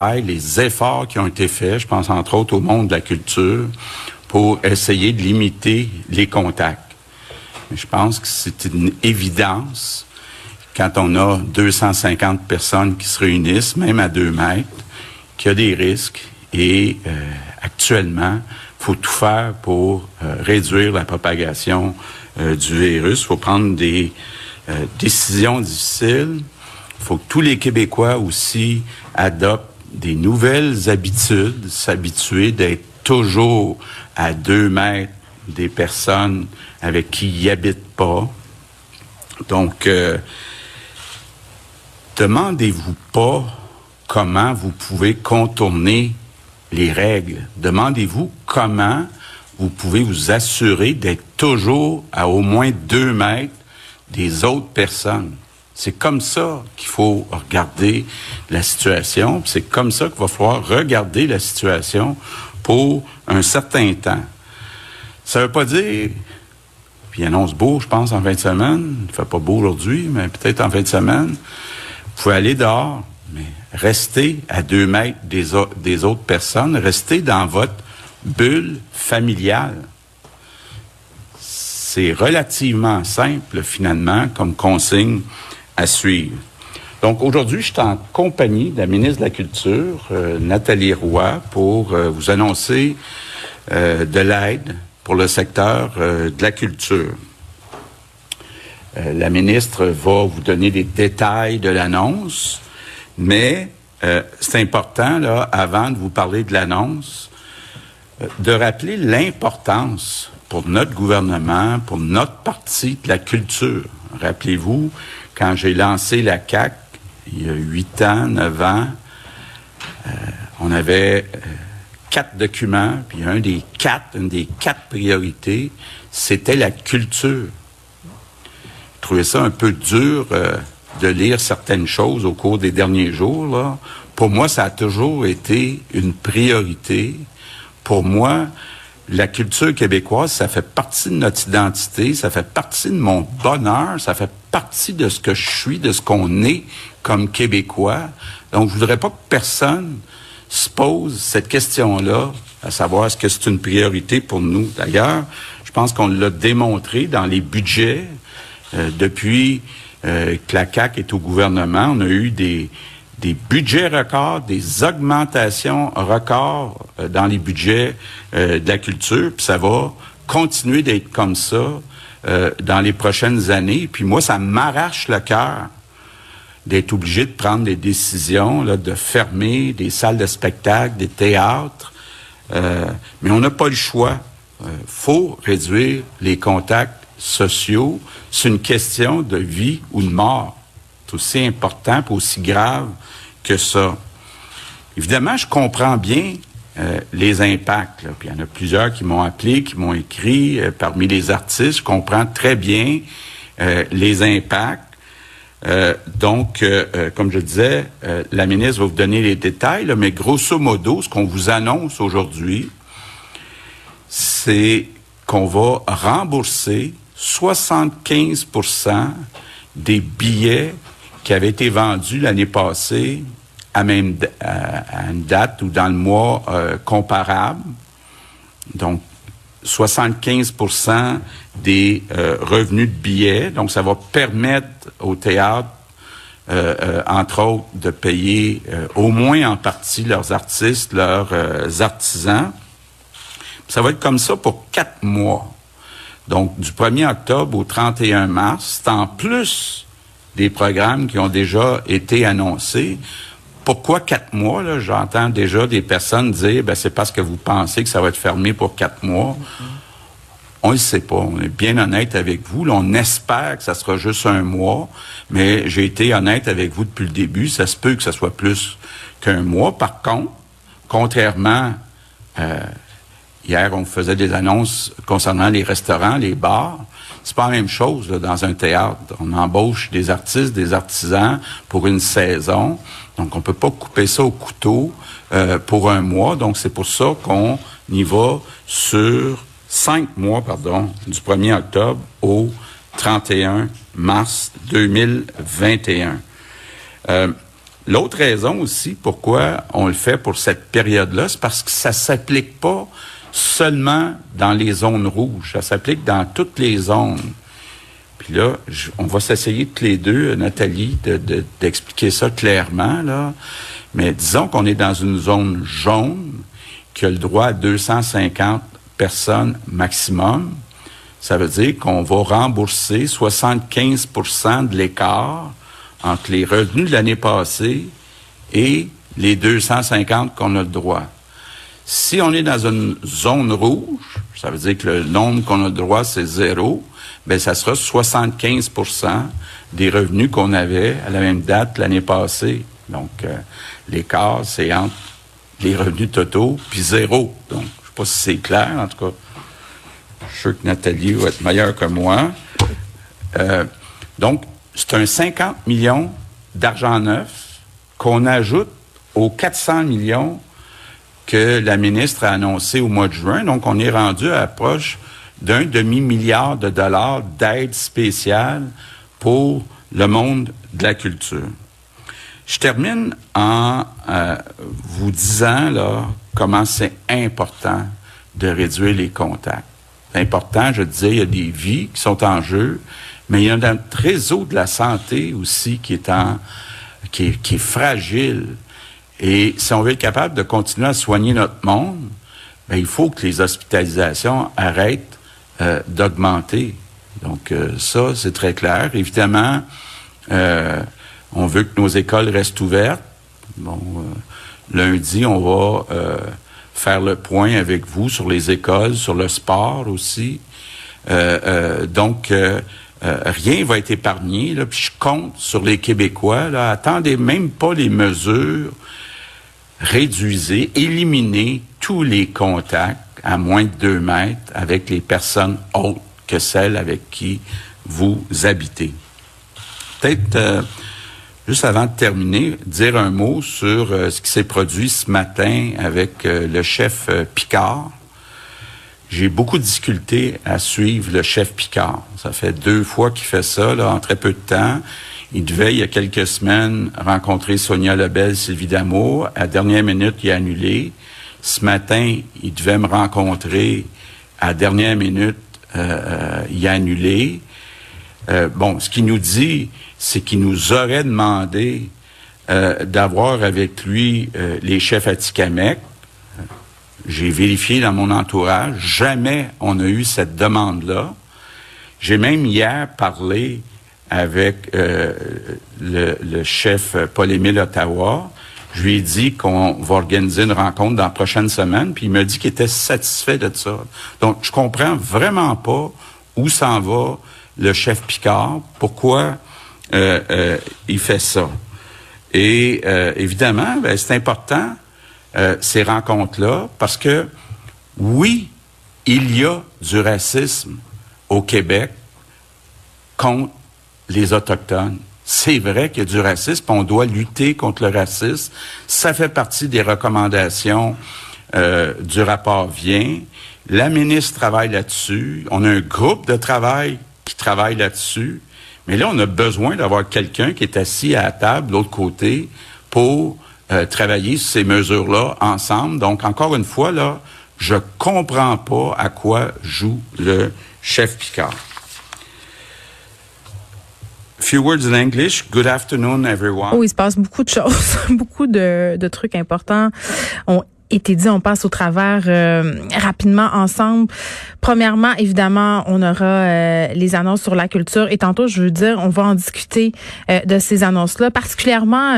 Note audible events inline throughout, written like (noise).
les efforts qui ont été faits, je pense entre autres au monde de la culture, pour essayer de limiter les contacts. je pense que c'est une évidence quand on a 250 personnes qui se réunissent, même à deux mètres, qu'il y a des risques et euh, actuellement, faut tout faire pour euh, réduire la propagation euh, du virus. Faut prendre des décisions difficiles. Il faut que tous les Québécois aussi adoptent des nouvelles habitudes, s'habituer d'être toujours à deux mètres des personnes avec qui ils habitent pas. Donc, demandez-vous pas comment vous pouvez contourner les règles. Demandez-vous comment vous pouvez vous assurer d'être toujours à au moins deux mètres des autres personnes. C'est comme ça qu'il faut regarder la situation. C'est comme ça qu'il va falloir regarder la situation pour un certain temps. Ça ne veut pas dire, puis annonce beau, je pense, en fin de semaine. Il ne fait pas beau aujourd'hui, mais peut-être en fin de semaine. Vous pouvez aller dehors, mais restez à deux mètres des, des autres personnes, restez dans votre bulle familiale. C'est relativement simple, finalement, comme consigne à suivre. Donc aujourd'hui, je suis en compagnie de la ministre de la Culture, euh, Nathalie Roy, pour euh, vous annoncer euh, de l'aide pour le secteur de la culture. la ministre va vous donner des détails de l'annonce. Mais c'est important, là, avant de vous parler de l'annonce, de rappeler l'importance pour notre gouvernement, pour notre parti de la culture. Rappelez-vous, quand j'ai lancé la CAC il y a huit ans, neuf ans, euh, on avait quatre documents, puis un des quatre, une des quatre priorités, c'était la culture. Je trouvais ça un peu dur de lire certaines choses au cours des derniers jours. Pour moi, ça a toujours été une priorité. Pour moi, la culture québécoise, ça fait partie de notre identité, ça fait partie de mon bonheur, ça fait partie de ce que je suis, de ce qu'on est comme Québécois. Donc, je voudrais pas que personne se pose cette question-là, à savoir est-ce que c'est une priorité pour nous? D'ailleurs, je pense qu'on l'a démontré dans les budgets euh, depuis euh, que la CAQ est au gouvernement. On a eu des, des budgets records, des augmentations records euh, dans les budgets euh, de la culture, puis ça va continuer d'être comme ça dans les prochaines années. Puis moi, ça m'arrache le cœur d'être obligé de prendre des décisions, là, de fermer des salles de spectacle, des théâtres. mais on n'a pas le choix. Il faut réduire les contacts sociaux, c'est une question de vie ou de mort. Aussi important aussi grave que ça. Évidemment, je comprends bien euh, les impacts. Puis il y en a plusieurs qui m'ont appelé, qui m'ont écrit. Euh, parmi les artistes, je comprends très bien euh, les impacts. donc, comme je disais, la ministre va vous donner les détails, mais grosso modo, ce qu'on vous annonce aujourd'hui, c'est qu'on va rembourser 75% des billets qui avaient été vendus l'année passée à même à une date ou dans le mois euh, comparable. Donc 75% des euh, revenus de billets. Donc ça va permettre au théâtre euh, entre autres, de payer au moins en partie leurs artistes, leurs artisans. Ça va être comme ça pour quatre mois. Donc, du 1er octobre au 31 mars, c'est en plus des programmes qui ont déjà été annoncés. Pourquoi quatre mois? Là? J'entends déjà des personnes dire, ben, c'est parce que vous pensez que ça va être fermé pour quatre mois. On ne sait pas. On est bien honnête avec vous. on espère que ça sera juste un mois, mais j'ai été honnête avec vous depuis le début. Ça se peut que ça soit plus qu'un mois. Par contre, contrairement euh, Hier, on faisait des annonces concernant les restaurants, les bars. C'est pas la même chose dans un théâtre. On embauche des artistes, des artisans pour une saison. Donc, on peut pas couper ça au couteau euh, pour un mois. Donc, c'est pour ça qu'on y va sur cinq mois, pardon, du 1er octobre au 31 mars 2021. Euh, l'autre raison aussi pourquoi on le fait pour cette période-là, c'est parce que ça s'applique pas seulement dans les zones rouges, ça s'applique dans toutes les zones. Puis là, on va s'essayer toutes les deux, Nathalie, d'expliquer ça clairement, là. Mais disons qu'on est dans une zone jaune qui a le droit à 250 personnes maximum. Ça veut dire qu'on va rembourser 75% de l'écart entre les revenus de l'année passée et les 250 qu'on a le droit. Si on est dans une zone rouge, ça veut dire que le nombre qu'on a droit, c'est zéro, ben ça sera 75% des revenus qu'on avait à la même date l'année passée. Donc, euh, l'écart, c'est entre les revenus totaux puis zéro. Donc, je ne sais pas si c'est clair, en tout cas. Je suis sûr que Nathalie va être meilleure que moi. Euh, donc, c'est un 50 millions d'argent neuf qu'on ajoute aux 400 millions que la ministre a annoncé au mois de juin. Donc, on est rendu à l'approche d'un demi-milliard de dollars d'aide spéciale pour le monde de la culture. Je termine en euh, vous disant là comment c'est important de réduire les contacts. C'est important, je disais, il y a des vies qui sont en jeu, mais il y a un réseau de la santé aussi qui est en qui est, qui est fragile. Et si on veut être capable de continuer à soigner notre monde, ben, il faut que les hospitalisations arrêtent euh, d'augmenter. Donc euh, ça, c'est très clair. Évidemment, euh, on veut que nos écoles restent ouvertes. Bon, lundi, on va faire le point avec vous sur les écoles, sur le sport aussi. donc, rien va être épargné. Là, puis je compte sur les Québécois. Là, attendez même pas les mesures. Réduisez, éliminez tous les contacts à moins de deux mètres avec les personnes autres que celles avec qui vous habitez. Peut-être, euh, juste avant de terminer, dire un mot sur euh, ce qui s'est produit ce matin avec euh, le chef Picard. J'ai beaucoup de difficultés à suivre le chef Picard. Ça fait deux fois qu'il fait ça, là, en très peu de temps. Il devait, il y a quelques semaines, rencontrer Sonia Lebel, Sylvie Damour. À la dernière minute, il a annulé. Ce matin, il devait me rencontrer. À la dernière minute, euh, euh, il a annulé. Euh, bon, ce qu'il nous dit, c'est qu'il nous aurait demandé d'avoir avec lui les chefs à Tikamek. J'ai vérifié dans mon entourage, jamais on a eu cette demande-là. J'ai même hier parlé avec le, le, chef Paul-Émile Ottawa. Je lui ai dit qu'on va organiser une rencontre dans la prochaine semaine, puis il m'a dit qu'il était satisfait de ça. Donc, je comprends vraiment pas où s'en va le chef Picard, pourquoi euh, euh, il fait ça. Et euh, évidemment, ben, c'est important ces rencontres-là parce que oui, il y a du racisme au Québec contre les autochtones. C'est vrai qu'il y a du racisme, on doit lutter contre le racisme. Ça fait partie des recommandations euh, du rapport Vient. La ministre travaille là-dessus. On a un groupe de travail qui travaille là-dessus. Mais là, on a besoin d'avoir quelqu'un qui est assis à la table de l'autre côté pour euh, travailler ces mesures-là ensemble. Donc, encore une fois, là, je comprends pas à quoi joue le chef Picard. Few words in English. Good afternoon, everyone. Oh, il se passe beaucoup de choses, (laughs) beaucoup de, de trucs importants. On été dit, on passe au travers euh, rapidement ensemble. Premièrement, évidemment, on aura euh, les annonces sur la culture et tantôt, je veux dire, on va en discuter euh, de ces annonces-là, particulièrement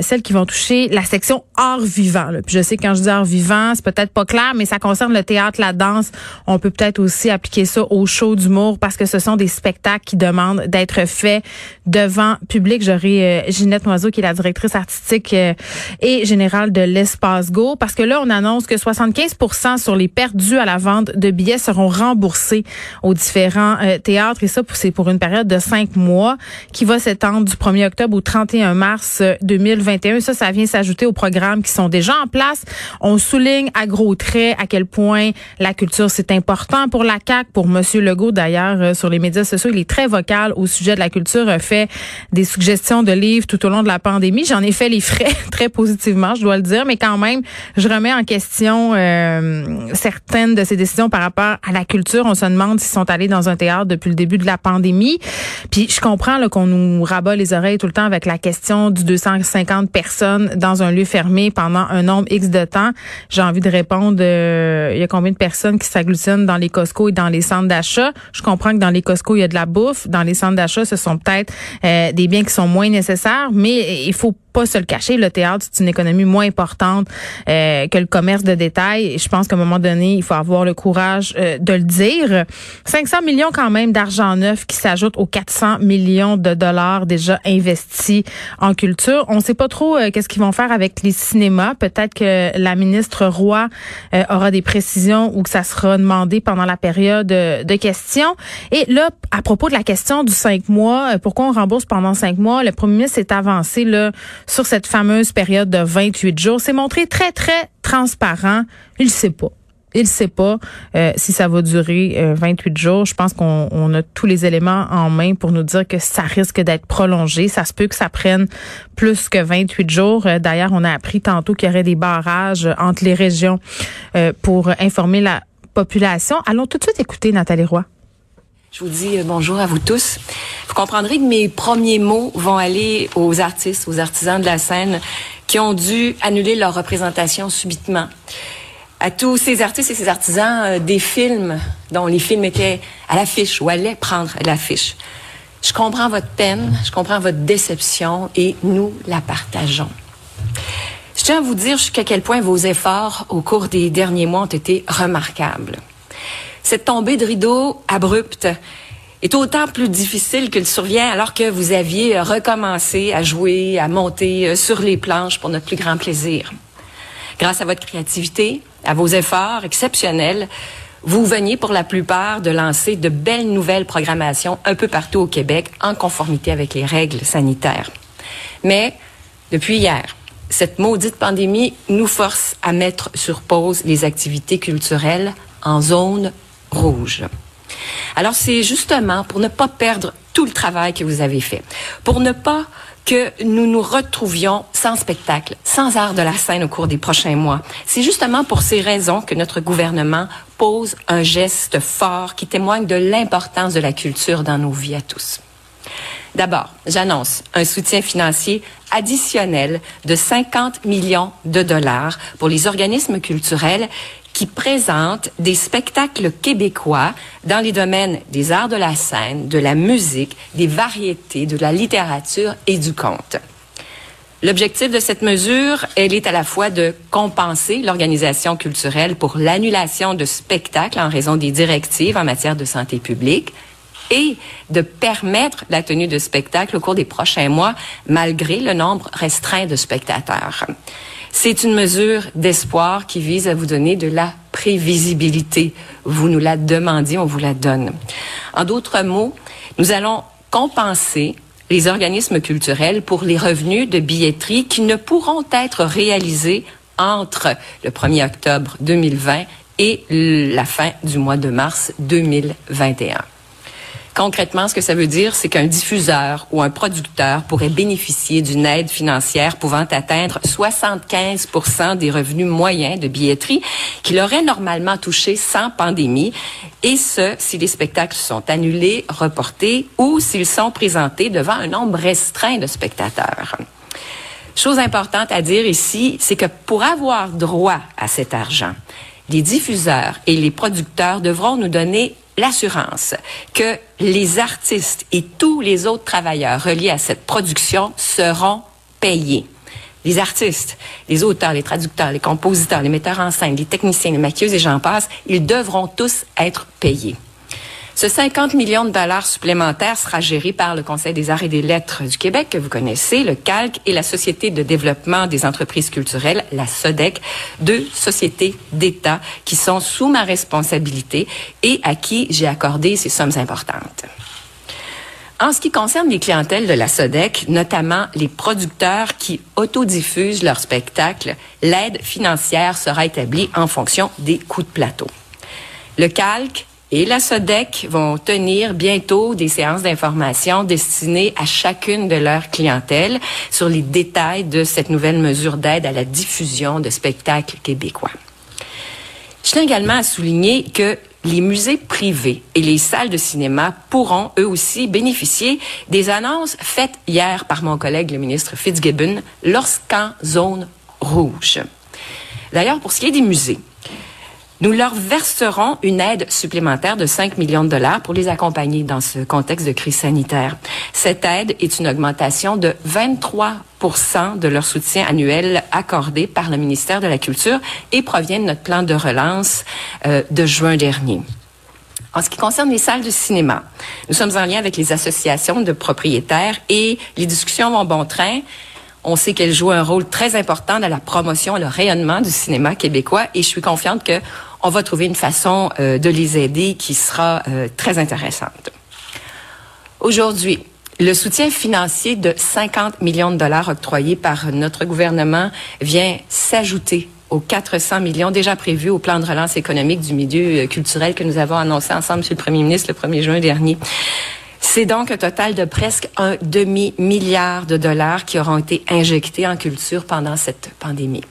celles qui vont toucher la section art vivant. Puis je sais quand je dis art vivant, c'est peut-être pas clair, mais ça concerne le théâtre, la danse. On peut peut-être aussi appliquer ça au show d'humour parce que ce sont des spectacles qui demandent d'être faits devant public. J'aurai Ginette Noiseau qui est la directrice artistique et générale de l'Espace Go parce que là, on annonce que 75 sur les pertes dues à la vente de billets seront remboursés aux différents euh, théâtres. Et ça, c'est pour une période de cinq mois qui va s'étendre du 1er octobre au 31 mars 2021. Euh, ça, ça vient s'ajouter aux programmes qui sont déjà en place. On souligne à gros traits à quel point la culture, c'est important pour la CAQ, pour Monsieur Legault d'ailleurs, euh, sur les médias sociaux. Il est très vocal au sujet de la culture, a fait des suggestions de livres tout au long de la pandémie. J'en ai fait les frais (laughs) très positivement, je dois le dire, mais quand même, je remets en question euh, certaines de ces décisions par rapport à la culture. On se demande s'ils sont allés dans un théâtre depuis le début de la pandémie. Puis je comprends qu'on nous rabat les oreilles tout le temps avec la question du 250 personnes dans un lieu fermé pendant un nombre X de temps. J'ai envie de répondre, euh, il y a combien de personnes qui s'agglutinent dans les Costco et dans les centres d'achat? Je comprends que dans les Costco, il y a de la bouffe. Dans les centres d'achat, ce sont peut-être euh, des biens qui sont moins nécessaires, mais il faut pas se le cacher, le théâtre, c'est une économie moins importante euh, que le commerce de détail. Je pense qu'à un moment donné, il faut avoir le courage euh, de le dire. 500 millions quand même d'argent neuf qui s'ajoute aux 400 millions de dollars déjà investis en culture. On ne sait pas trop euh, qu'est-ce qu'ils vont faire avec les cinémas. Peut-être que la ministre Roy aura des précisions ou que ça sera demandé pendant la période de questions. Et là, à propos de la question du cinq mois, pourquoi on rembourse pendant cinq mois, le premier ministre s'est avancé là sur cette fameuse période de 28 jours. C'est montré très, très transparent. Il ne sait pas. Il ne sait pas euh, si ça va durer 28 euh, jours. Je pense qu'on a tous les éléments en main pour nous dire que ça risque d'être prolongé. Ça se peut que ça prenne plus que 28 jours. Euh, d'ailleurs, on a appris tantôt qu'il y aurait des barrages entre les régions pour informer la population. Allons tout de suite écouter Nathalie Roy. Je vous dis bonjour à vous tous. Vous comprendrez que mes premiers mots vont aller aux artistes, aux artisans de la scène qui ont dû annuler leur représentation subitement. À tous ces artistes et ces artisans euh, des films dont les films étaient à l'affiche ou allaient prendre l'affiche. Je comprends votre peine, je comprends votre déception et nous la partageons. Je tiens à vous dire jusqu'à quel point vos efforts au cours des derniers mois ont été remarquables. Cette tombée de rideau abrupte est autant plus difficile qu'il survient alors que vous aviez recommencé à jouer, à monter euh, sur les planches pour notre plus grand plaisir. Grâce à votre créativité, à vos efforts exceptionnels, vous veniez pour la plupart de lancer de belles nouvelles programmations un peu partout au Québec en conformité avec les règles sanitaires. Mais depuis hier, cette maudite pandémie nous force à mettre sur pause les activités culturelles en zone rouge. Alors c'est justement pour ne pas perdre tout le travail que vous avez fait, pour ne pas que nous nous retrouvions sans spectacle, sans art de la scène au cours des prochains mois. C'est justement pour ces raisons que notre gouvernement pose un geste fort qui témoigne de l'importance de la culture dans nos vies à tous. D'abord, j'annonce un soutien financier additionnel de 50 millions de dollars pour les organismes culturels qui présente des spectacles québécois dans les domaines des arts de la scène, de la musique, des variétés, de la littérature et du conte. L'objectif de cette mesure, elle est à la fois de compenser l'organisation culturelle pour l'annulation de spectacles en raison des directives en matière de santé publique et de permettre la tenue de spectacles au cours des prochains mois malgré le nombre restreint de spectateurs. C'est une mesure d'espoir qui vise à vous donner de la prévisibilité. Vous nous la demandiez, on vous la donne. En d'autres mots, nous allons compenser les organismes culturels pour les revenus de billetterie qui ne pourront être réalisés entre le 1er octobre 2020 et la fin du mois de mars 2021. Concrètement, ce que ça veut dire, c'est qu'un diffuseur ou un producteur pourrait bénéficier d'une aide financière pouvant atteindre 75% des revenus moyens de billetterie qu'il aurait normalement touché sans pandémie, et ce, si les spectacles sont annulés, reportés ou s'ils sont présentés devant un nombre restreint de spectateurs. Chose importante à dire ici, c'est que pour avoir droit à cet argent, les diffuseurs et les producteurs devront nous donner l'assurance que les artistes et tous les autres travailleurs reliés à cette production seront payés. Les artistes, les auteurs, les traducteurs, les compositeurs, les metteurs en scène, les techniciens, les maquilleuses et j'en passe, ils devront tous être payés. Ce 50 millions de dollars supplémentaires sera géré par le Conseil des arts et des lettres du Québec, que vous connaissez, le CALC et la Société de développement des entreprises culturelles, la SODEC, deux sociétés d'État qui sont sous ma responsabilité et à qui j'ai accordé ces sommes importantes. En ce qui concerne les clientèles de la SODEC, notamment les producteurs qui autodiffusent leurs spectacles, l'aide financière sera établie en fonction des coûts de plateau. Le calque et la SODEC vont tenir bientôt des séances d'information destinées à chacune de leurs clientèles sur les détails de cette nouvelle mesure d'aide à la diffusion de spectacles québécois. Je tiens également à souligner que les musées privés et les salles de cinéma pourront eux aussi bénéficier des annonces faites hier par mon collègue le ministre Fitzgibbon lorsqu'en zone rouge. D'ailleurs, pour ce qui est des musées, nous leur verserons une aide supplémentaire de 5 millions de dollars pour les accompagner dans ce contexte de crise sanitaire. Cette aide est une augmentation de 23% de leur soutien annuel accordé par le ministère de la Culture et provient de notre plan de relance euh, de juin dernier. En ce qui concerne les salles de cinéma, nous sommes en lien avec les associations de propriétaires et les discussions vont bon train. On sait qu'elles jouent un rôle très important dans la promotion et le rayonnement du cinéma québécois et je suis confiante que on va trouver une façon euh, de les aider qui sera euh, très intéressante. Aujourd'hui, le soutien financier de 50 millions de dollars octroyés par notre gouvernement vient s'ajouter aux 400 millions déjà prévus au plan de relance économique du milieu euh, culturel que nous avons annoncé ensemble, Monsieur le Premier ministre, le 1er juin dernier. C'est donc un total de presque un demi-milliard de dollars qui auront été injectés en culture pendant cette pandémie.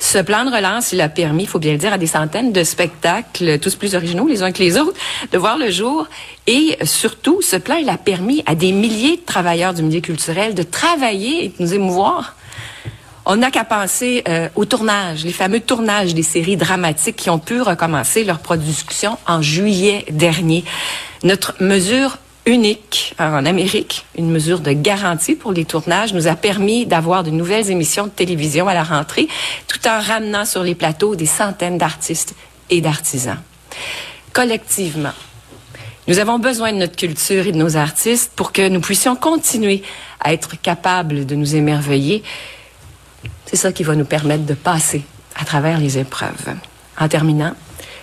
Ce plan de relance, il a permis, il faut bien le dire, à des centaines de spectacles, tous plus originaux les uns que les autres, de voir le jour. Et surtout, ce plan, il a permis à des milliers de travailleurs du milieu culturel de travailler et de nous émouvoir. On n'a qu'à penser euh, au tournage, les fameux tournages des séries dramatiques qui ont pu recommencer leur production en juillet dernier. Notre mesure unique en Amérique, une mesure de garantie pour les tournages, nous a permis d'avoir de nouvelles émissions de télévision à la rentrée, tout en ramenant sur les plateaux des centaines d'artistes et d'artisans. Collectivement, nous avons besoin de notre culture et de nos artistes pour que nous puissions continuer à être capables de nous émerveiller. C'est ça qui va nous permettre de passer à travers les épreuves. En terminant,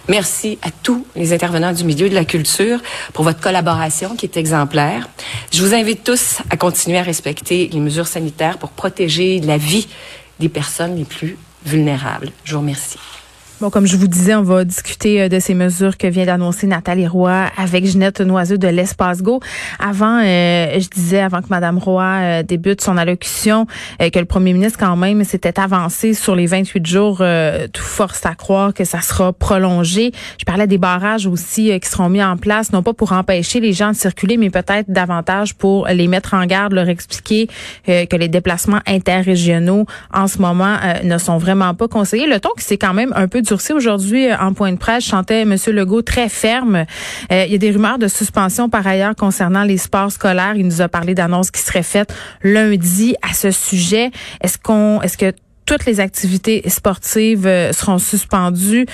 Merci à tous les intervenants du milieu de la culture pour votre collaboration qui est exemplaire. Je vous invite tous à continuer à respecter les mesures sanitaires pour protéger la vie des personnes les plus vulnérables. Je vous remercie. Bon, comme je vous disais, on va discuter euh, de ces mesures que vient d'annoncer Nathalie Roy avec Ginette Noiseux de l'Espace Go. Avant, euh, je disais, avant que Madame Roy euh, débute son allocution, que le premier ministre, quand même, s'était avancé sur les 28 jours. tout force à croire que ça sera prolongé. Je parlais des barrages aussi qui seront mis en place, non pas pour empêcher les gens de circuler, mais peut-être davantage pour les mettre en garde, leur expliquer que les déplacements interrégionaux en ce moment ne sont vraiment pas conseillés. Le ton qui s'est quand même un peu aujourd'hui euh, en point de presse. chantais M. Legault très ferme. Euh, il y a des rumeurs de suspension par ailleurs concernant les sports scolaires. Il nous a parlé d'annonces qui seraient faites lundi à ce sujet. Est-ce qu'on, est-ce que toutes les activités sportives euh, seront suspendues.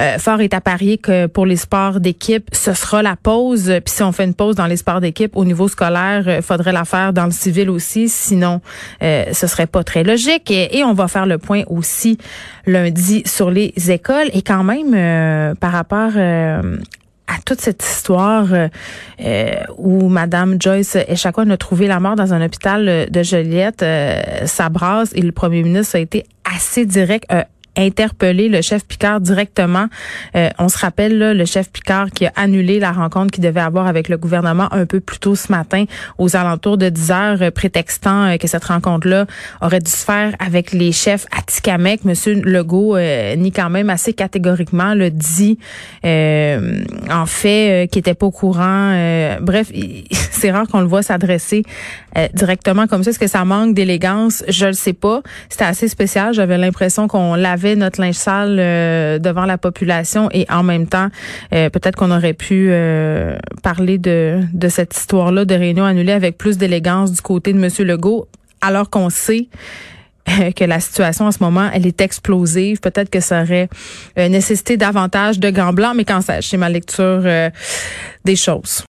Euh, fort est à parier que pour les sports d'équipe, ce sera la pause. Puis si on fait une pause dans les sports d'équipe au niveau scolaire, il faudrait la faire dans le civil aussi. Sinon, euh, ce serait pas très logique. Et, on va faire le point aussi lundi sur les écoles. Et quand même, par rapport à toute cette histoire euh, où Madame Joyce Echaquan a trouvé la mort dans un hôpital de Joliette, euh, brasse et le premier ministre a été assez direct, interpellé le chef Picard directement. Euh, on se rappelle là, le chef Picard qui a annulé la rencontre qu'il devait avoir avec le gouvernement un peu plus tôt ce matin aux alentours de 10 heures, euh, prétextant euh, que cette rencontre-là aurait dû se faire avec les chefs à Tikamek. Monsieur Legault ni quand même assez catégoriquement le dit en fait qu'il était pas au courant. bref, (laughs) c'est rare qu'on le voit s'adresser directement comme ça. Est-ce que ça manque d'élégance? Je le sais pas. C'était assez spécial. J'avais l'impression qu'on l'avait notre linge sale euh, devant la population et en même temps, euh, peut-être qu'on aurait pu euh, parler de, de cette histoire-là de réunion annulée avec plus d'élégance du côté de M. Legault, alors qu'on sait que la situation en ce moment, elle est explosive. Peut-être que ça aurait nécessité davantage de gants blancs, mais quand ça, c'est ma lecture des choses.